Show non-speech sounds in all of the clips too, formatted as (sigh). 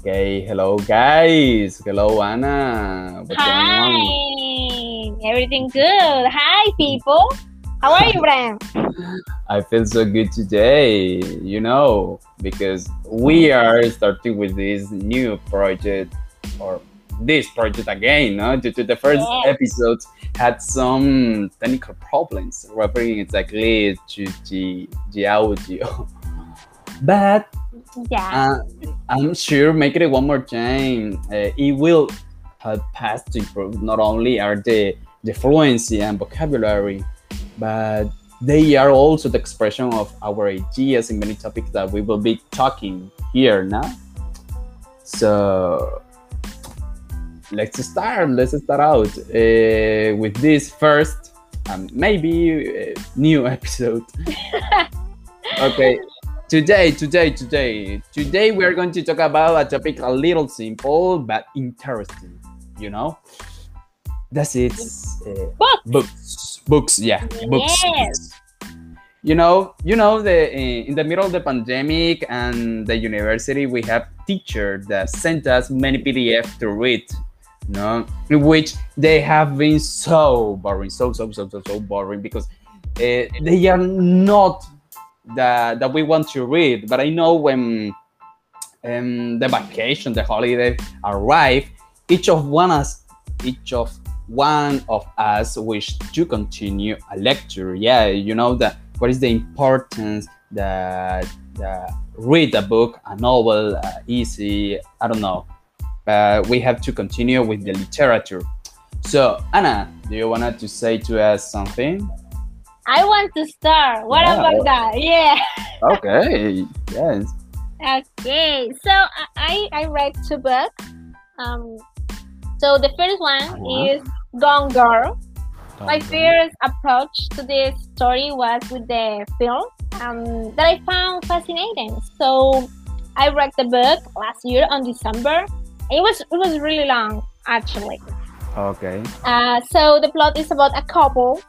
Okay, hello guys. Hello Anna. What's Hi. Everything good. Hi people. How are you, (laughs) Brian? I feel so good today, you know, because we are starting with this new project or this project again, no? Due to the first yes. episode had some technical problems referring exactly to the, the audio. (laughs) But yeah, uh, I'm sure make it one more time, uh, it will help us to improve not only are the, the fluency and vocabulary, but they are also the expression of our ideas in many topics that we will be talking here now. So let's start. Let's start out uh, with this first, um, maybe uh, new (laughs) episode. (laughs) okay. Today, today, today, today we are going to talk about a topic a little simple but interesting. You know, that's it. Uh, books. Books. Books. Yeah. Books. Yes. You know, you know the in the middle of the pandemic and the university, we have teachers that sent us many PDF to read no, in which they have been so boring, so so so so so boring because uh, they are not that that we want to read. But I know when um, the vacation, the holiday arrive, each of one us, each of one of us wish to continue a lecture. Yeah, you know that what is the importance that, that read a book, a novel, uh, easy. I don't know uh, we have to continue with the literature. So, Anna, do you want to say to us something? I want to start. What yeah. about that? Yeah. okay. Yes. Okay. So I I read two books. Um. So the first one uh-huh. is Gone Girl. Gone My first approach to this story was with the film um, that I found fascinating. So I read the book last year on December it was it was really long actually. Okay. Uh, so the plot is about a couple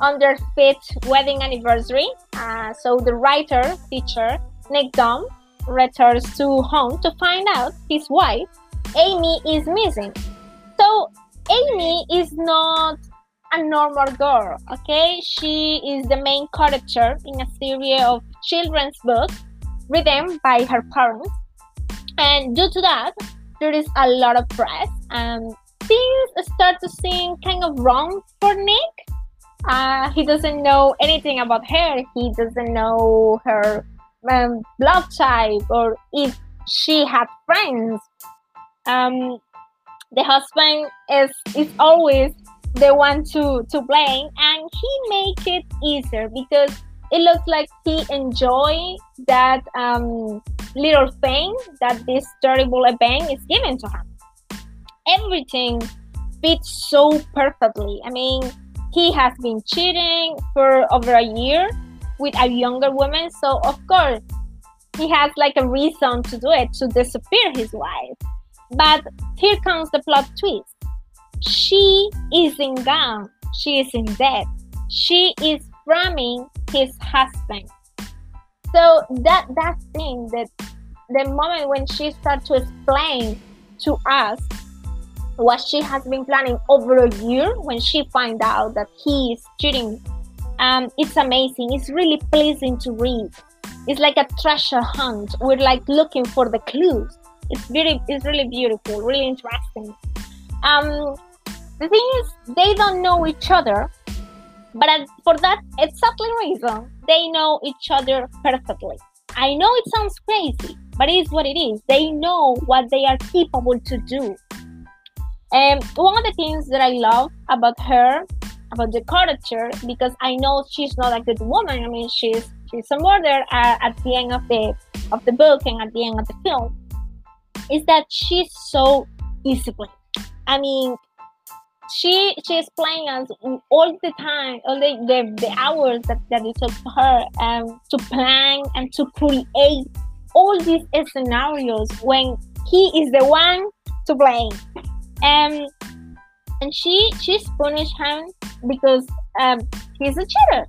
on their fifth wedding anniversary. Uh, so the writer teacher Nick Dunn returns to home to find out his wife Amy is missing. So Amy is not a normal girl, okay? She is the main character in a series of children's books written by her parents. And due to that, there is a lot of press and things start to seem kind of wrong for Nick. Uh, he doesn't know anything about her. He doesn't know her um, blood type or if she had friends. Um, the husband is is always the one to to blame, and he make it easier because it looks like he enjoy that um, little thing that this terrible event is given to him. Everything fits so perfectly. I mean, he has been cheating for over a year with a younger woman, so of course he has like a reason to do it to disappear his wife. But here comes the plot twist. She isn't gone. She isn't dead. She is framing his husband. So that that thing that the moment when she starts to explain to us what she has been planning over a year when she find out that he is cheating um, it's amazing it's really pleasing to read it's like a treasure hunt we're like looking for the clues it's very it's really beautiful really interesting um, the thing is they don't know each other but for that exactly reason, they know each other perfectly. I know it sounds crazy, but it is what it is. They know what they are capable to do. And one of the things that I love about her, about the character, because I know she's not a good woman. I mean, she's she's a murderer at, at the end of the of the book and at the end of the film, is that she's so disciplined. I mean, she she's playing us all the time all the, the, the hours that, that it took her um, to plan and to create all these scenarios when he is the one to blame um, and she she's punished him because um, he's a cheater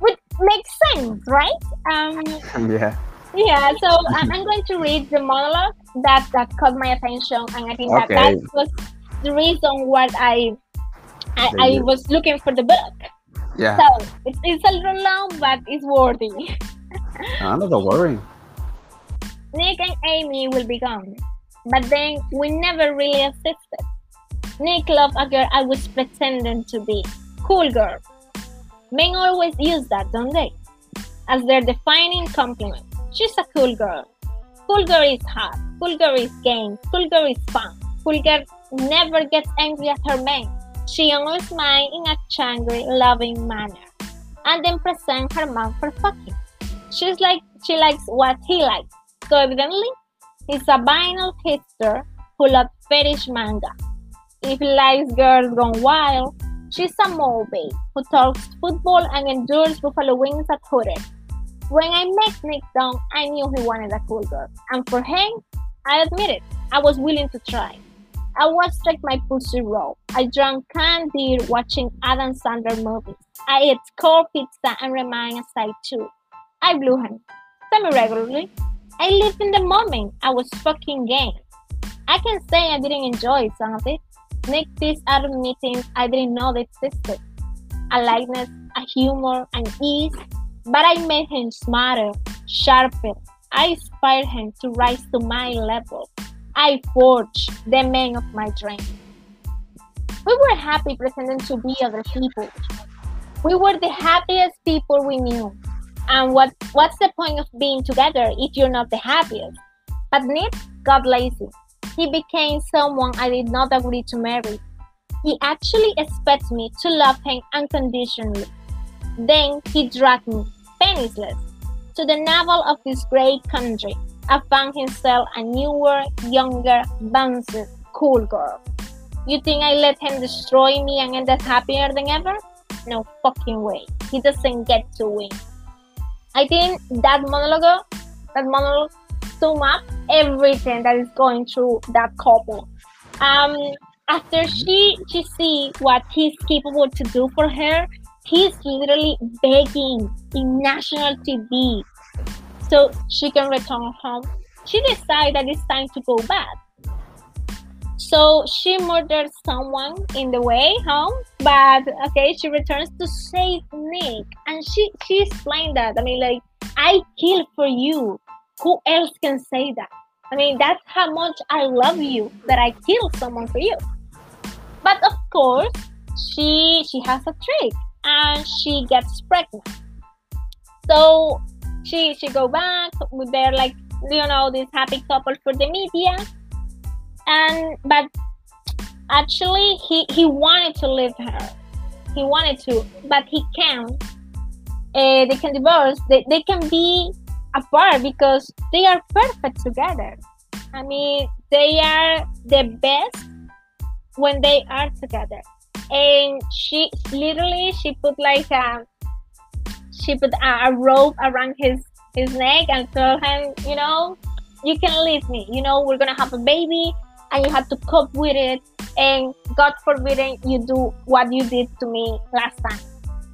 which makes sense right um, (laughs) yeah yeah, so I- I'm going to read the monologue that that caught my attention, and I think that that was the reason why I I, I was looking for the book. Yeah. So it's, it's a little long, but it's worthy. (laughs) Ah, no, don't worry. Nick and Amy will be gone, but then we never really existed. Nick loved a girl I was pretending to be. Cool girl. Men always use that, don't they? As their defining compliment. She's a cool girl. Cool girl is hot. Cool girl is game. Cool girl is fun. Cool girl never gets angry at her man. She only smiles in a changry, loving manner, and then presents her man for fucking. She's like she likes what he likes. So evidently, he's a vinyl hipster who loves fetish manga. If he likes girls gone wild, she's a movie who talks football and endures buffalo wings at Hooters. When I met Nick Dunn, I knew he wanted a cool girl, and for him, I admit it, I was willing to try. I watched like my pussy raw. I drank beer watching Adam Sandler movies. I ate cold pizza and remained aside too. I blew him semi-regularly. I lived in the moment. I was fucking game. I can say I didn't enjoy some of it. Nick this out of meetings I didn't know they existed. A lightness, a humor, an ease. But I made him smarter, sharper. I inspired him to rise to my level. I forged the man of my dreams. We were happy pretending to be other people. We were the happiest people we knew. And what what's the point of being together if you're not the happiest? But Nick got lazy. He became someone I did not agree to marry. He actually expects me to love him unconditionally. Then he dragged me, penniless, to the navel of this great country. I found himself a newer, younger, bouncy, cool girl. You think I let him destroy me and end up happier than ever? No fucking way. He doesn't get to win. I think that monologue, that monologue sum up everything that is going through that couple. Um, after she she see what he's capable to do for her, he's literally begging in national TV so she can return home. She decides that it's time to go back. So she murdered someone in the way home, but okay, she returns to save Nick, and she she explained that. I mean, like I killed for you. Who else can say that? I mean, that's how much I love you that I killed someone for you. But of course, she she has a trick, and she gets pregnant. So she she go back. They're like you know this happy couple for the media, and but actually he he wanted to leave her. He wanted to, but he can't. Uh, they can divorce. They they can be apart because they are perfect together. I mean, they are the best when they are together. And she literally she put like a she put a, a rope around his his neck and told him, you know, you can leave me. You know, we're gonna have a baby, and you have to cope with it. And God forbid you do what you did to me last time.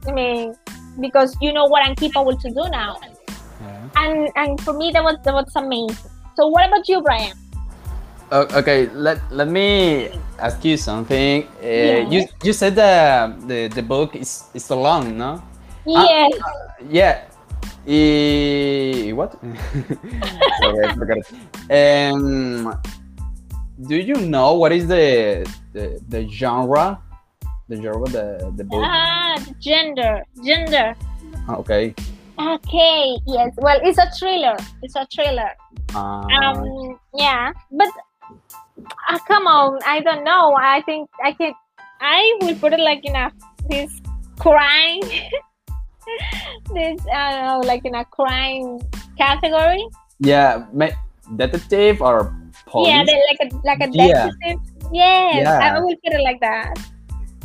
I mean, because you know what I'm capable to do now. Yeah. And and for me that was that was amazing. So what about you, Brian? O- okay, let let me ask you something. Uh, Yeah. You you said the the the book is is so long, no? Ah. Yes. Yeah. E- what? (laughs) Sorry, I forgot. Um, do you know what is the the, the genre? The genre, the the book. Ah, the gender, gender. Okay. Okay, yes. Well, it's a thriller. It's a thriller. Uh, Um, yeah, but uh, come on, I don't know. I think I can. I will put it like in a this crime. (laughs) this I don't know, like in a crime category. yeah, detective or Yeah, they, like a like a Yeah. Yes, Yeah. I will put it like that.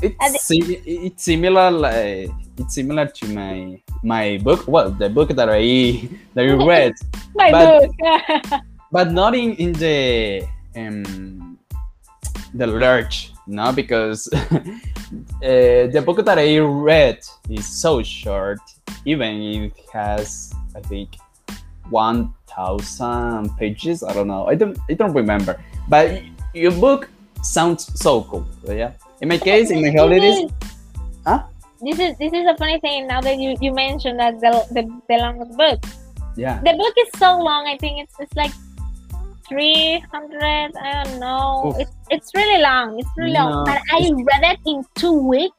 it's si- it's similar like it's similar to my my book well the book that i (laughs) that you (laughs) read My But- book. (laughs) but not in in the um the lurch no because uh, the book that i read is so short even it has i think one thousand pages. I don't know. I don't. I don't remember. But your book sounds so cool. Yeah. In my case, in my holidays. Huh? This is this is a funny thing. Now that you you mentioned that the the, the longest book. Yeah. The book is so long. I think it's it's like. 300 i don't know it's, it's really long it's really long but i read it in two weeks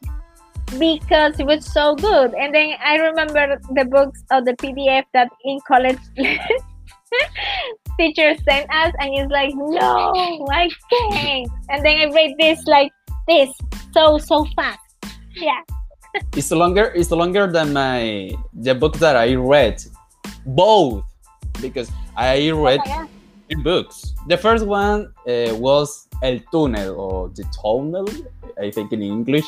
because it was so good and then i remember the books or the pdf that in college (laughs) (laughs) teacher sent us and it's like no i can't and then i read this like this so so fast yeah (laughs) It's longer. It's longer than my the book that I read. Both because I read Oh God. books. The first one uh, was El Túnel or The Tunnel, I think in English,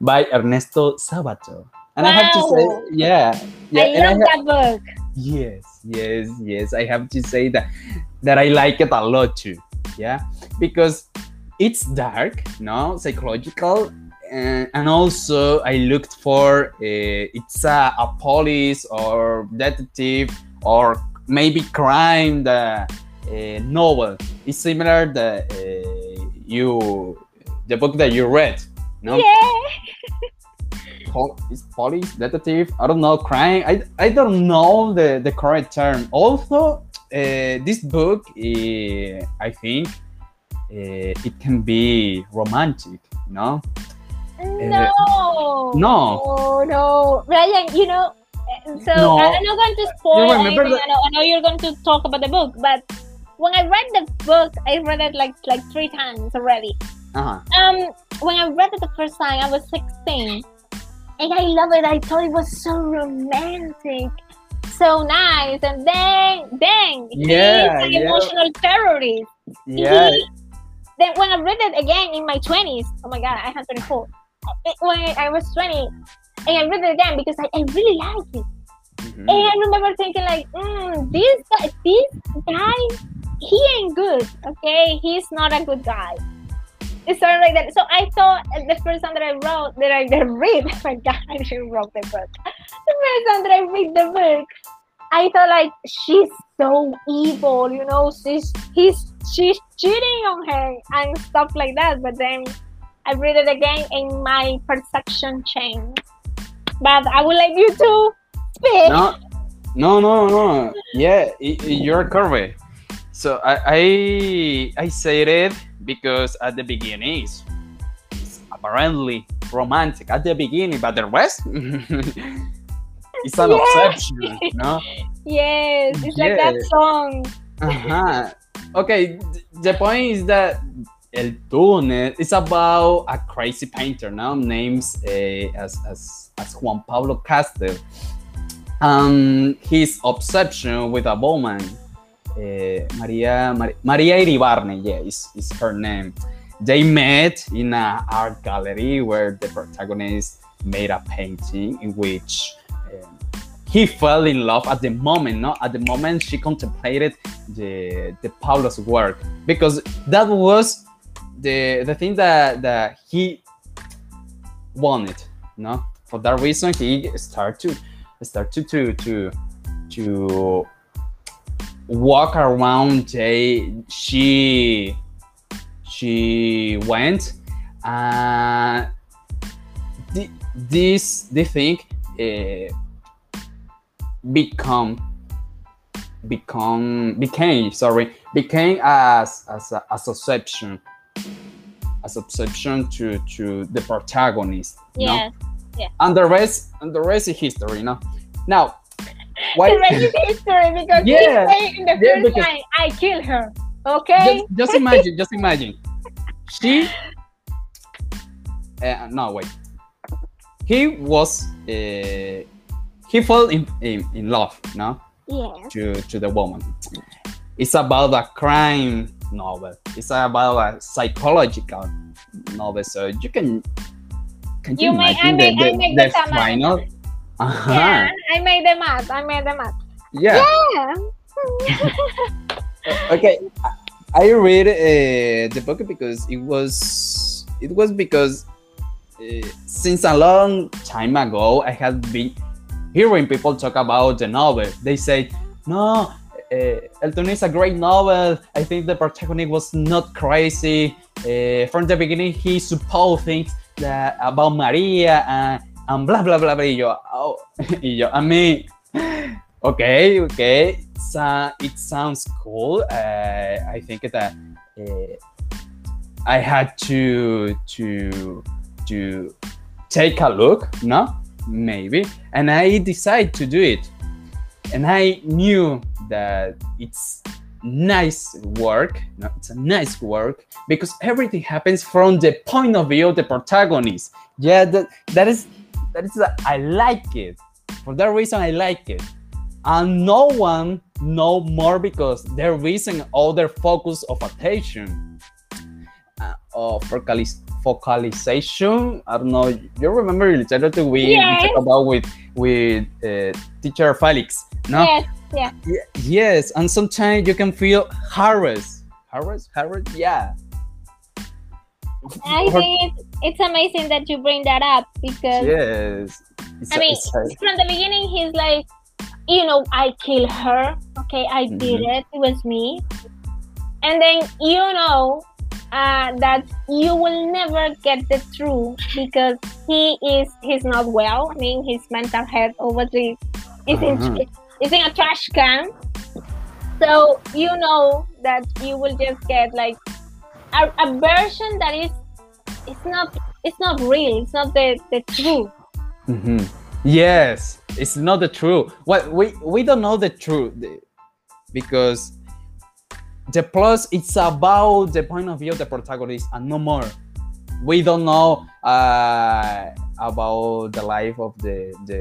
by Ernesto Sabato. And I have to say, yeah, yeah, i and I love that book yes, yes, yes. I have to say that that I like it a lot too. Yeah, because it's dark, no, psychological, and, and also I looked for uh, it's a, a police or detective or maybe crime the uh, novel. It's similar the uh, you the book that you read. No, yeah (laughs) Pol- is police detective i don't know crime i, I don't know the, the correct term also uh, this book uh, i think uh, it can be romantic no no no Oh no, Ryan, you know. uh, So No. I'm not going to spoil You anything. the- I, know, I know you're going to talk about the book, but when I read the book, I read it like like three times already. uh-huh. Um, when I read it the first time, I was 16, and I love it. I thought it was so romantic, so nice, and then then Yeah, he's an yeah. emotional terrorist. yeah He- then when I read it again in my 20s, oh my god, I had 24. When I was 20, and I read it again because I, I really like it. mhm. And I remember thinking like, mm, this guy, this guy, he ain't good. Okay, he's not a good guy. It's sort like that. So I thought uh, the first time that I wrote, that I read, (laughs) oh my god, I should wrote the book. The first time that I read the book, I thought like she's so evil, you know, she's he's she's cheating on her and stuff like that. But then I read it again and my perception changed. But I would like you to speak. no no no no yeah you're correct so i i, I said it because at the beginning it's, apparently romantic at the beginning but the rest (laughs) it's an Yeah. obsession no Yes, it's like that song. uh-huh. okay the point is that El Túnel is about a crazy painter now names uh, as, as, as Juan Pablo Castel. Um, his obsession with a woman, uh, Maria, Mar- Maria Iribarne, yeah, is, is her name. They met in an art gallery where the protagonist made a painting in which um, he fell in love at the moment, no? At the moment she contemplated the the Pablo's work because that was the the thing that that he wanted, no? For that reason, he started to started to to to walk around. They, she she went and thi- this this thing uh, become become became sorry became as as a, as obsession as obsession to to the protagonist you know? Yes. and the rest and the rest is history you know now why rest is history because Yeah. he said in the Yeah, first time, I killed her. Okay? just, just imagine just imagine she uh, no wait he was uh, he fell in, in, in love no yes. to, to the woman it's about a crime novel it's about a psychological novel so you can can you, You may- I may- I the, make the, the up. Uh-huh. Yeah, I made the math. I made the math. yeah Yeah. (laughs) okay I- read uh, the book because it was it was because uh, since a long time ago i had been hearing people talk about the novel they say no uh, El Túnel is a great novel. I think the protagonist was not crazy. Uh, from the beginning, he supposed things that about Maria and, and blah blah blah blah. Y yo, oh, (laughs) y yo, I mean, okay, okay, uh, it sounds cool. Uh, I think that uh, I had to to to take a look, no, maybe, and I decided to do it, and I knew that it's nice work. No, it's a nice work because everything happens from the point of view of the protagonist. Yeah, that, that is that is I like it. For that reason, I like it. And no one know more because they're missing all their focus of attention. Uh, of focalis- focalization. I don't know. You remember literature we, Yes. we talked about with with uh, teacher Felix, no? Yes, yeah. Yes, and sometimes you can feel harassed. Harassed? Harassed? Yeah. I (laughs) think it's, it's amazing that you bring that up because Yes. It's I mean, it's a- from the beginning, he's like, you know, I killed her. Okay, I did Mhm. it. It was me. And then you know uh, that you will never get the truth because he is he's not well. I mean, his mental health obviously is in Mhm. is in a trash can. So you know that you will just get like a, a version that is it's not it's not real. It's not the the truth. Mhm. Yes, it's not the truth. Well, we we don't know the truth because the plus it's about the point of view of the protagonist and no more. We don't know uh, about the life of the the,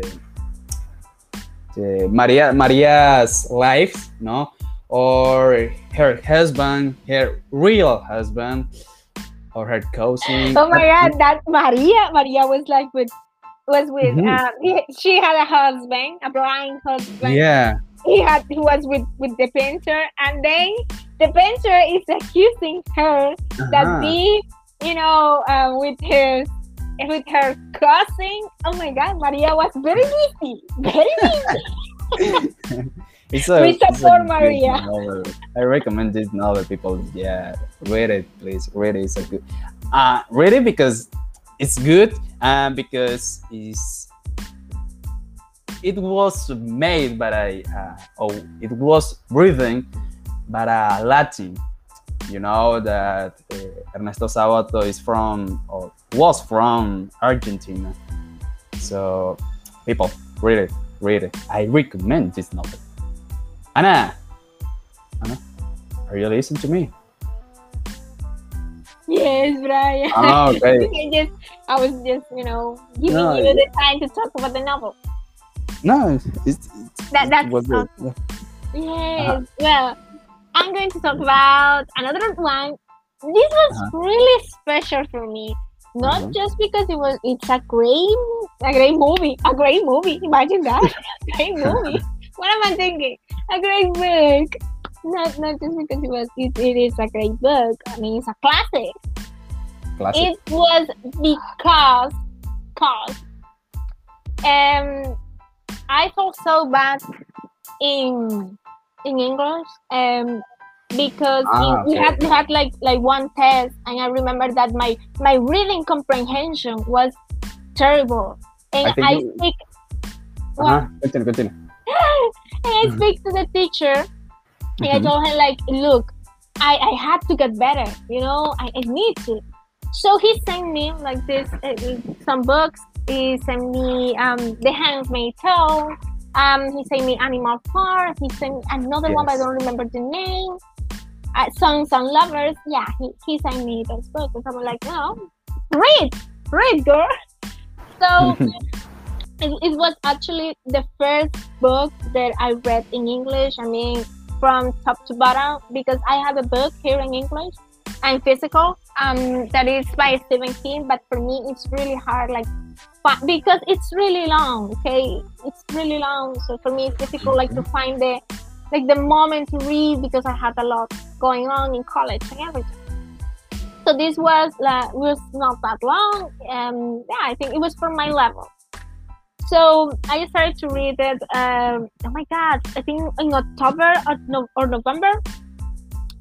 the Maria Maria's life, no, or her husband, her real husband, or her cousin. Oh my god, that Maria, Maria was like with was with Mhm. uh, he- she had a husband, a blind husband. Yeah. He had he was with with the painter, and then the painter is accusing her that Uh-huh. be you know uh, with her with her cousin. Oh my god, Maria was very busy, very busy. (laughs) It's a, it's a Maria. novel. I recommend this novel, people. Yeah, read it, please. Read it. It's a good. Uh, read it because it's good and because it's it was made by a uh, oh it was written by a Latin. You know that uh, Ernesto Sabato is from or was from Argentina. So people read it, read it. I recommend this novel. Anna, Anna, are you listening to me? yes, Brian. Oh, okay. (laughs) I just I was just you know giving No, you the time to talk about the novel. No, it's, it's That that's was good. awesome. Yes. Well, I'm going to talk about another one. This was Uh-huh. really special for me. Not Uh-huh. just because it was it's a great a great movie. A great movie. Imagine that. (laughs) great movie. (laughs) what am I thinking? A great book. Not not just because it was it, it is a great book. I mean it's a classic. Classic. It was because cause um I felt so bad in in English um because Ah, in- we okay. had we had like like one test and I remember that my my reading comprehension was terrible and I I, think you- speak Uh-huh. Continue, continue. (laughs) and I speak to the teacher and I told him like, look, I, I had to get better, you know, I, I need to. So he sent me like this, uh, some books. He sent me um, The Handmaid's Tale. Um, he sent me Animal Farm. He sent me another one, but I don't remember the name. Uh, Sons and Lovers. Yeah, he, he sent me those books. And I'm like, no, read, read, girl. (laughs) So it, it was actually the first book that I read in English. I mean, from top to bottom, because I have a book here in English and physical um, that is by Stephen King. But for me, it's really hard, like because it's really long. Okay, it's really long. So for me, it's difficult, like to find the like the moment to read because I had a lot going on in college and everything. So this was like was not that long. Um, yeah, I think it was for my level. So I started to read it. Um, oh my god! I think in October or, no, or November.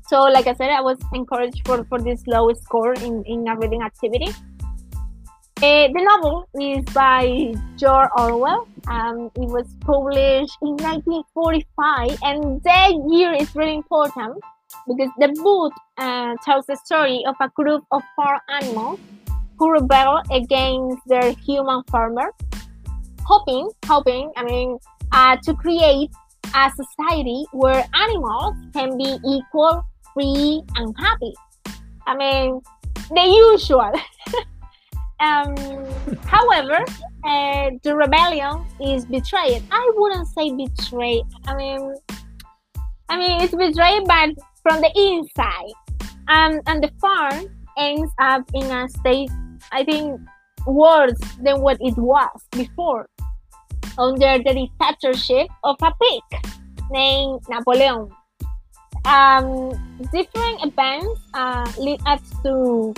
So, like I said, I was encouraged for, for this low score in, in a reading activity. Uh, the novel is by George Orwell. Um, it was published in 1945, and that year is really important because the book uh, tells the story of a group of farm animals who rebel against their human farmer, hoping, hoping, I mean, uh, to create a society where animals can be equal, free, and happy. I mean, the usual. (laughs) Um, however, uh, the rebellion is betrayed. I wouldn't say betrayed. I mean, I mean it's betrayed, but from the inside. Um, and the farm ends up in a state, I think, worse than what it was before, under the dictatorship of a pig named Napoleon. Um, different events uh, lead us to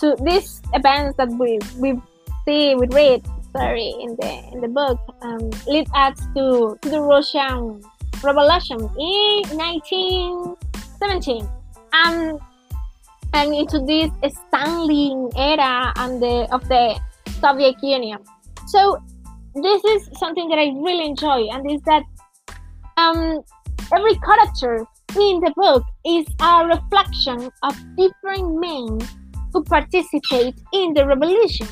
to these events that we we see we read sorry in the in the book um, lead us to, to the Russian Revolution in 1917 um, and into this Stalin era and the of the Soviet Union. So this is something that I really enjoy, and is that um, every character in the book is a reflection of different men who participate in the revolution.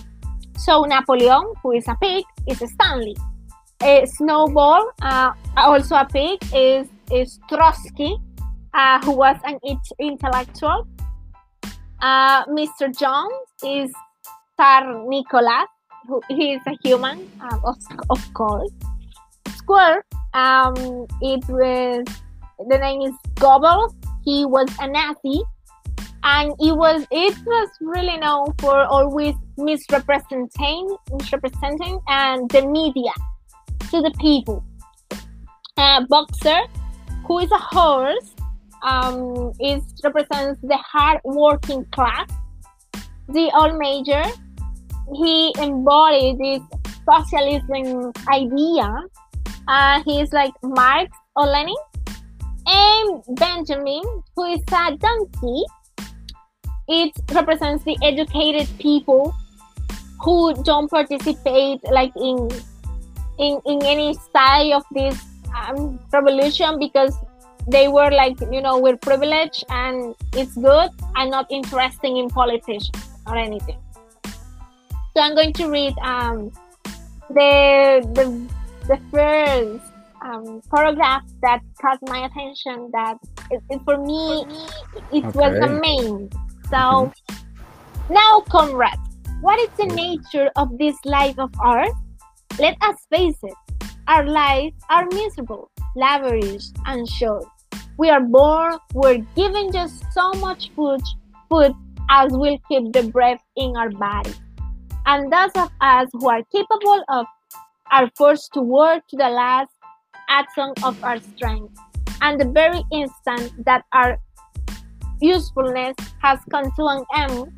So Napoleon, who is a pig, is Stalin. A Snowball, uh, also a pig, is, is Trotsky, uh, who was an intellectual. Uh, Mr. Jones is Tsar Nicholas, he is a human, uh, of, of course. Squealer, um, it was the name is Goebbels. He was a Nazi and it was it was really known for always misrepresenting misrepresenting and the media to the people boxer who is a horse um, is represents the hard working class the old major he embodied this socialism idea uh, he's like marx or lenin and benjamin who is a donkey. It represents the educated people who don't participate like in in, in any side of this um, revolution because they were like you know we're privileged and it's good i'm not interesting in politics or anything so i'm going to read um, the the the first um, paragraph that caught my attention that it, it, for me it okay. was the main so, mm-hmm. now, comrades, what is the nature of this life of ours? Let us face it. Our lives are miserable, lavish, and short. We are born, we're given just so much food, food as will keep the breath in our body. And those of us who are capable of are forced to work to the last atom of our strength. And the very instant that our usefulness has come to an end,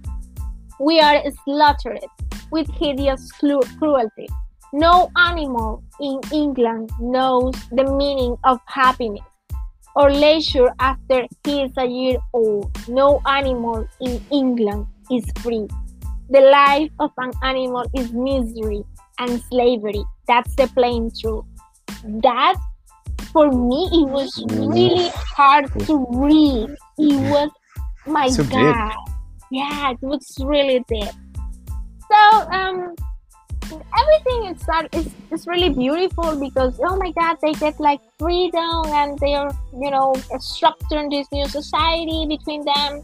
we are slaughtered with hideous cruelty. No animal in England knows the meaning of happiness or leisure after he is a year old. No animal in England is free. The life of an animal is misery and slavery. That's the plain truth. That, for me, it was really hard to read it was my so god. Deep. Yeah, it was really deep. So um everything is that is is really beautiful because oh my god they get like freedom and they're you know structuring this new society between them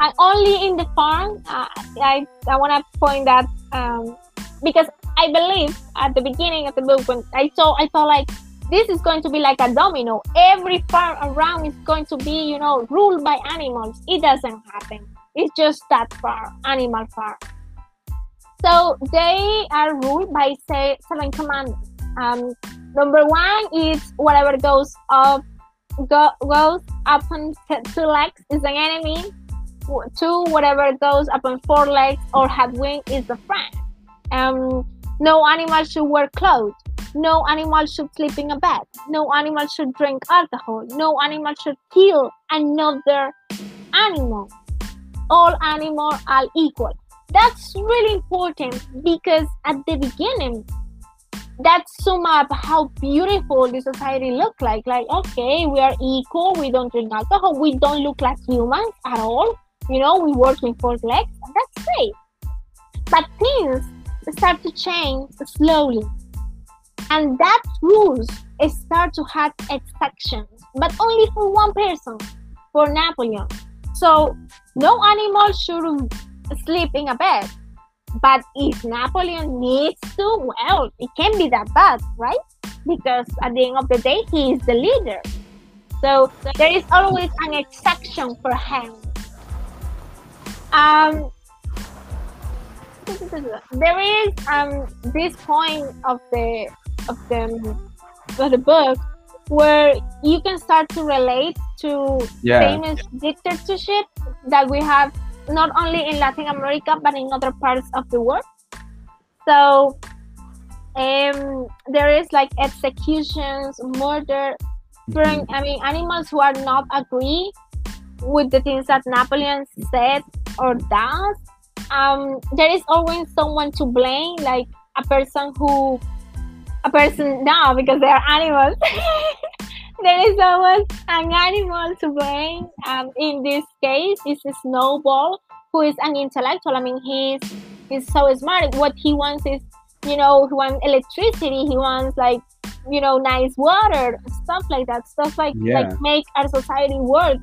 and only in the farm uh, i i want to point that um because i believe at the beginning of the book when i saw i thought like this is going to be like a domino. Every farm around is going to be, you know, ruled by animals. It doesn't happen. It's just that farm, animal farm. So they are ruled by say seven commandments. Um, number one is whatever goes up go, goes up on two legs is an enemy. Two, whatever goes upon four legs or had wings is a friend. Um, No animal should wear clothes. No animal should sleep in a bed. No animal should drink alcohol. No animal should kill another animal. All animals are equal. That's really important because at the beginning, that sum up how beautiful the society look like. Like, okay, we are equal. We don't drink alcohol. We don't look like humans at all. You know, we work with four legs. and That's great. But things start to change slowly. And that rules start to have exceptions, but only for one person, for Napoleon. So no animal should sleep in a bed. But if Napoleon needs to, well, it can be that bad, right? Because at the end of the day, he is the leader. So there is always an exception for him. Um, there is um this point of the of the of the book where you can start to relate to Yeah. famous dictatorship that we have not only in Latin America but in other parts of the world. So um, there is like executions, murder, bring I mean animals who are not agree with the things that Napoleon said or does. Um, there is always someone to blame, like a person who a person no because they are animals. (laughs) there is always an animal to blame. Um, in this case, it's snowball who is an intellectual. I mean, he's he's so smart. What he wants is, you know, he wants electricity. He wants like, you know, nice water, stuff like that. Stuff like Yeah. like make our society work.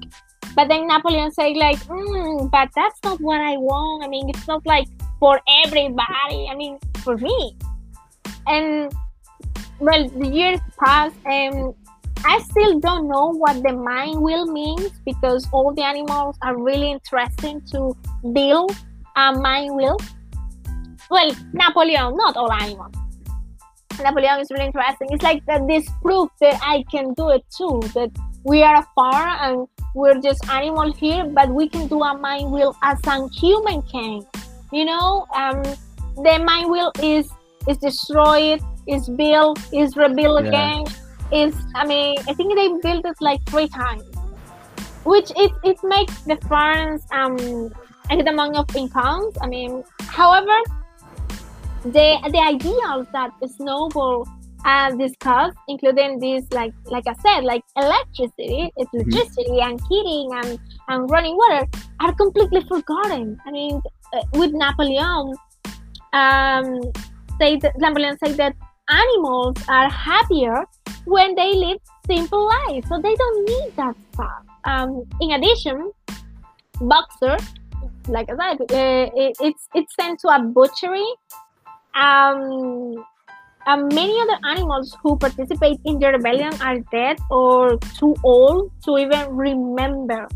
But then Napoleon said like, mm, but that's not what I want. I mean, it's not like for everybody. I mean, for me. And well, the years passed, and I still don't know what the mind will means because all the animals are really interesting to build a mind will. Well, Napoleon, not all animals. Napoleon is really interesting. It's like that this proof that I can do it too. That we are a farm and we're just animal here, but we can do a mind wheel as a human can. You know, um, the mind wheel is is destroyed, is built, is rebuilt Yeah. again. Is I mean, I think they built it like three times, which it it makes the farms um a good amount of incomes. I mean, however, the the ideals that Snowball uh, discussed, including this, like like I said, like electricity, electricity and heating and, and running water, are completely forgotten. I mean, uh, with Napoleon, um, say that Napoleon said that animals are happier when they live simple lives, so they don't need that stuff. Um, in addition, boxer, like I said, uh, it, it's it's sent to a butchery um, and many other animals who participate in the rebellion are dead or too old to even remember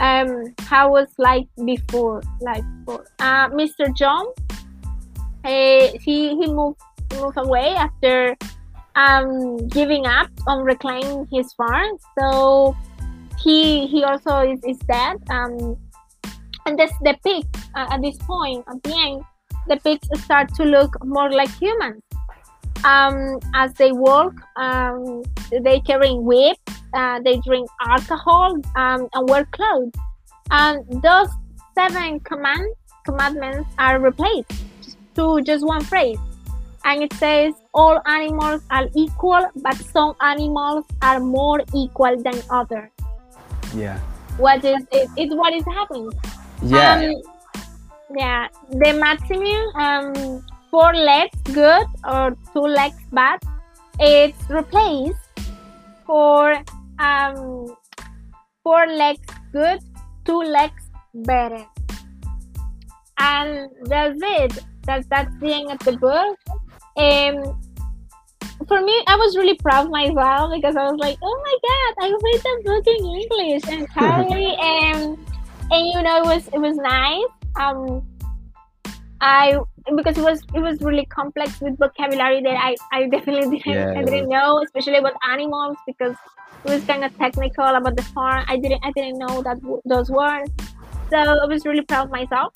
um, how was like before. Like before. Uh, Mr. John, uh, he he moved moved away after um, giving up on reclaiming his farm. So he he also is, is dead. Um, and this the pigs uh, at this point at the end the pigs start to look more like humans. Um, as they walk, um, they carry whips, uh, they drink alcohol, um, and wear clothes. And those seven command, commandments are replaced to just one phrase. And it says, All animals are equal, but some animals are more equal than others. Yeah. What is it? It's what is happening. Yeah. Um, yeah, the maximum um, four legs good or two legs bad, it's replaced for um, four legs good, two legs better. And that's it. That's that's the end of the book. Um, for me, I was really proud of myself because I was like, oh my god, I read the book in English and Carly, (laughs) and and you know it was it was nice um i because it was it was really complex with vocabulary that i i definitely (laughs) didn't Yeah, i didn't know especially about animals because it was kind of technical about the farm i didn't i didn't know that w- those words so i was really proud of myself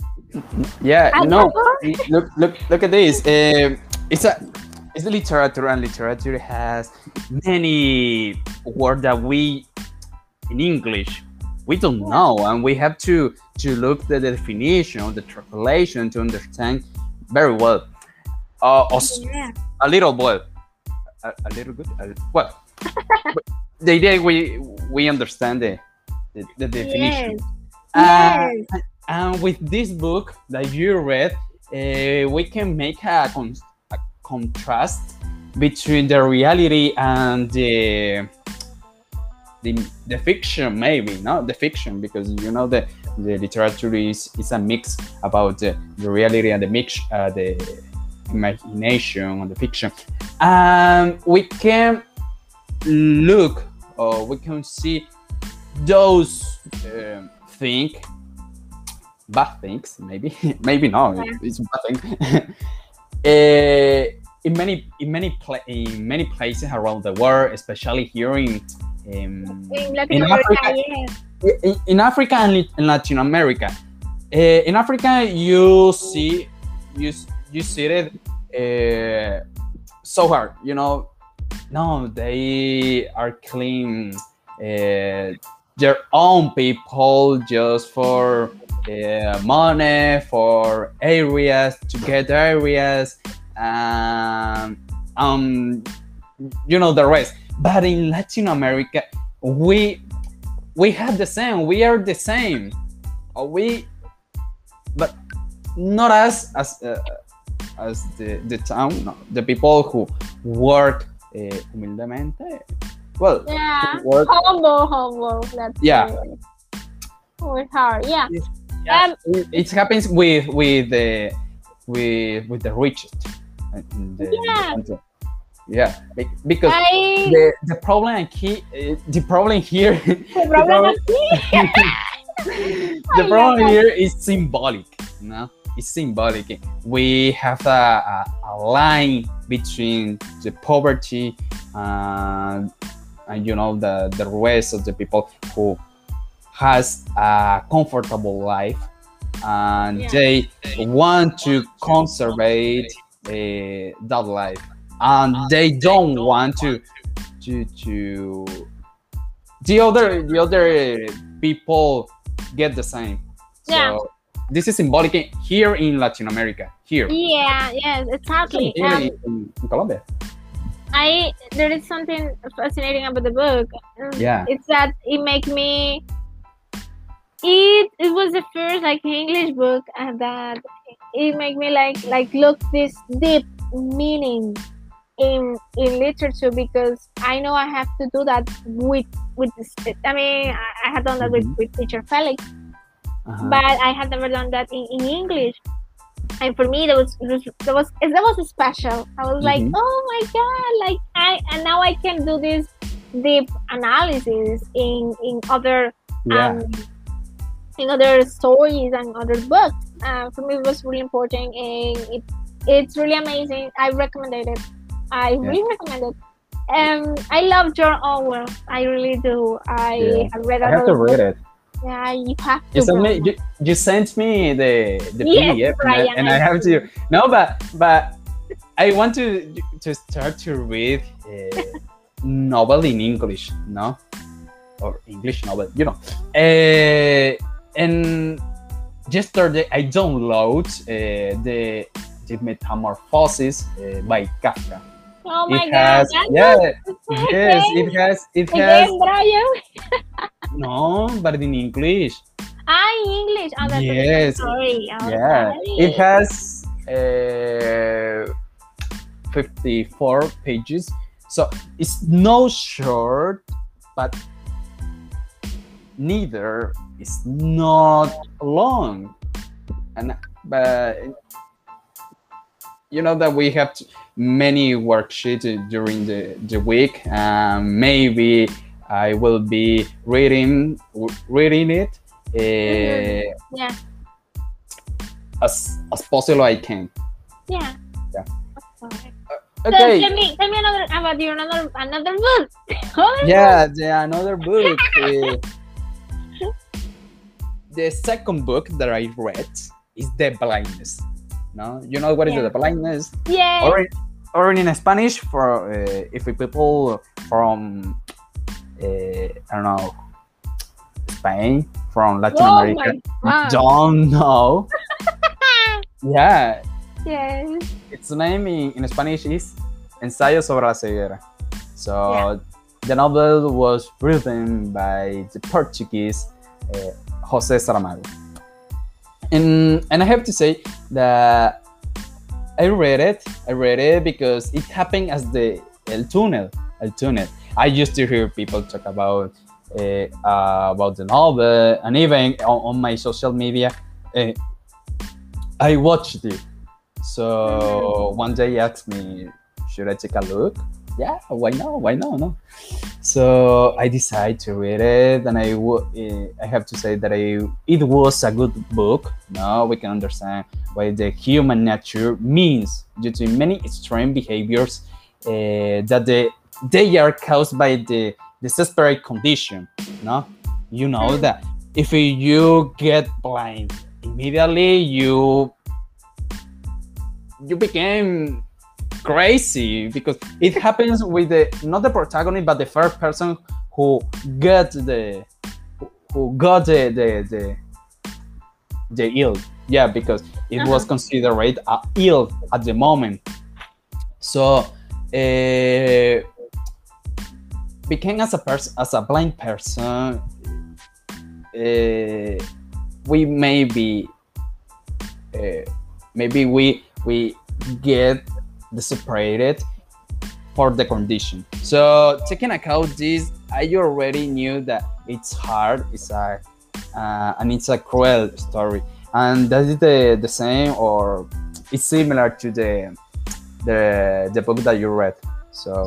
Yeah, I no. Look, look, look at this. Um it's a it's a literature, and literature has many words that we in English we don't know, and we have to to look the definition, of the translation to understand very well. Uh, Yeah. a little well, a, a little good. A, well, (laughs) the idea we we understand the the, the definition. Yes. Uh, Yes. and with this book that you read, uh, we can make a, con- a contrast between the reality and the, the the fiction, maybe not the fiction, because you know the the literature is, is a mix about the, the reality and the mix uh, the imagination and the fiction. And we can look or we can see those um things bad things maybe (laughs) maybe no Yeah. it's bad thing uh, (laughs) in many in many pla- in many places around the world especially here in um, In Latin in America, Africa- yes. in, Africa and in Latin America. Uh, in Africa, you see, you you see it uh, so hard. You know, no, they are clean. uh, their own people just for uh, money, for areas to get areas, um, um, you know the rest. But in Latin America, we we have the same we are the same we but not as as uh, as the the town no, the people who work uh, humildemente well Yeah. work Humble, humble. That's Yeah. it. Work hard. Yeah. yeah, Um, it, it happens with with the with with the richest in the, in the Yeah. country. yeah be- because I the the problem key uh, the problem here the (laughs) problem problem- (laughs) (laughs) the problem here is symbolic no it's symbolic we have a, a, a line between the poverty and, and you know the the rest of the people who has a comfortable life and Yeah. they want to conserve uh, that life and they don't want to to to the other the other people get the same Yeah. so this is symbolic here in latin america here yeah, yes, exactly. Here Um, in, in colombia I there is something fascinating about the book. Um, Yeah. It's that it make me it it was the first like English book and that it make me like like look this deep meaning in in literature because I know I have to do that with with this, I mean I, I had done that Mhm. with, with teacher Felix Uh-huh. but I had never done that in, in English. And for me, that was that was that was special. I was like, Mhm. oh my god! Like I and now I can do this deep analysis in in other yeah um, in other stories and other books. Uh, for me, it was really important, and it it's really amazing. I recommend it. I really recommend it. Um, I love George Orwell. I really do. I, Yeah. I read i have to read it Yeah, you have to. you sent me you, you sent me the the Yes, pdf and, I, and I I have to no but but i want to to start to read a novel in english no or english novel you know uh, and yesterday i download uh, the the metamorphosis uh, by kafka Oh my it god! has yeah (laughs) so yes it has it has Again, Brian. no but in english Ah, in English. Oh, Yes, Sorry. Oh, yeah sorry. it has uh, 54 pages so it's no short but neither is not long and but you know that we have many worksheets during the, the week um, maybe i will be reading reading it uh, Yeah. as as possible I can. Yeah. Yeah. Okay. Okay. So tell me, tell me another about your another another book. (laughs) Another Yeah, the, another book. uh, (laughs) the second book that I read is the blindness. No, you know what is Yeah. the blindness? Yeah. Or, or in Spanish for uh, if we people from uh, I don't know Spain from Latin oh America don't know. (laughs) yeah, Yes. its name in, in Spanish is Ensayo sobre la ceguera. So Yeah. the novel was written by the Portuguese uh, José Saramago. And and I have to say that I read it. I read it because it happened as the El Túnel. El Túnel. I used to hear people talk about uh, uh, about the novel, and even on, on my social media, uh, I watched it. So one day he asked me, "Should I take a look?" Yeah, why not? Why not? No. So I decided to read it, and I wo- eh, I have to say that I it was a good book. Now we can understand what the human nature means due to many extreme behaviors uh, that the, they are caused by the desperate condition. No, you know Hmm. that if you get blind immediately, you you became crazy because it happens with the not the protagonist but the first person who got the who got the the the, the ill. Yeah because it was considered a ill at the moment. So uh, became as a person as a blind person uh, we maybe uh, maybe we we get separated for the condition. So taking account this, I already knew that it's hard. It's a uh, and it's a cruel story, and that is the the same or it's similar to the the the book that you read. So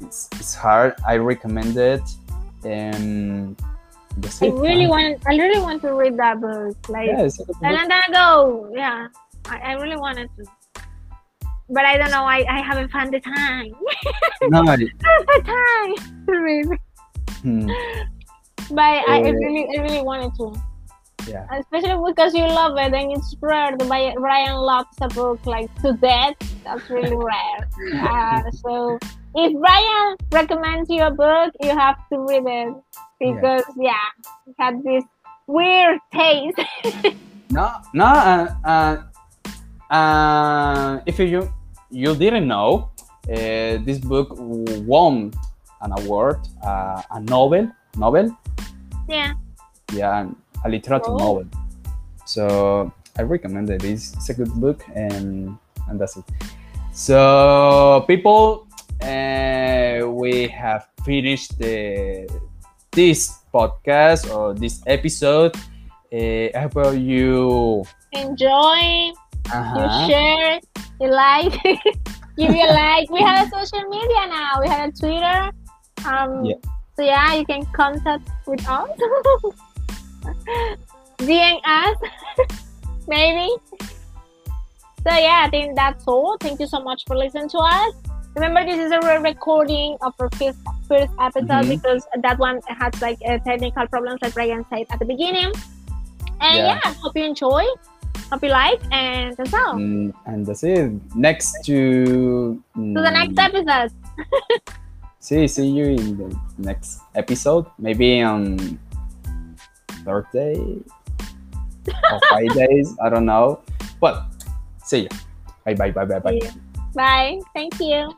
it's it's hard. I recommend it. And that's I really want. I really want to read that book. Like Yeah, it's a good a book. long time ago. Yeah, I, I really wanted to, but I don't know. I, I haven't found the time. (laughs) No, (laughs) the time to hmm, But I, I Uh, really, I really wanted to. yeah. Especially because you love it, and it's rare Bri- Brian loves a book like to death. That's really (laughs) rare. Uh, so if Ryan recommends you a book, you have to read it because yeah, it had this weird taste. No, no. Uh, uh, uh, if you you didn't know, uh, this book won an award, uh, a novel, novel, yeah. yeah, a literature Oh. novel. So I recommend it. It's, it's a good book, and and that's it. So people, uh, we have finished the this podcast or this episode. Uh, I hope you. Enjoy. Uh-huh. You share. You like. (laughs) Give you a like. We have a social media now. We have a Twitter. Um, Yeah. So yeah, you can contact with us. (laughs) DM us, (laughs) maybe. So yeah, I think that's all. Thank you so much for listening to us. Remember, this is a re-recording of our first, first episode Mhm. because that one had like uh, technical problems, like Brian said at the beginning. And Yeah. yeah, hope you enjoy, hope you like, and that's all. Mm, and that's it. Next to. To the next mm, episode. (laughs) See, see you in the next episode. Maybe on Thursday or (laughs) Fridays. I don't know. But see ya. Bye bye bye bye bye. Bye. Thank you.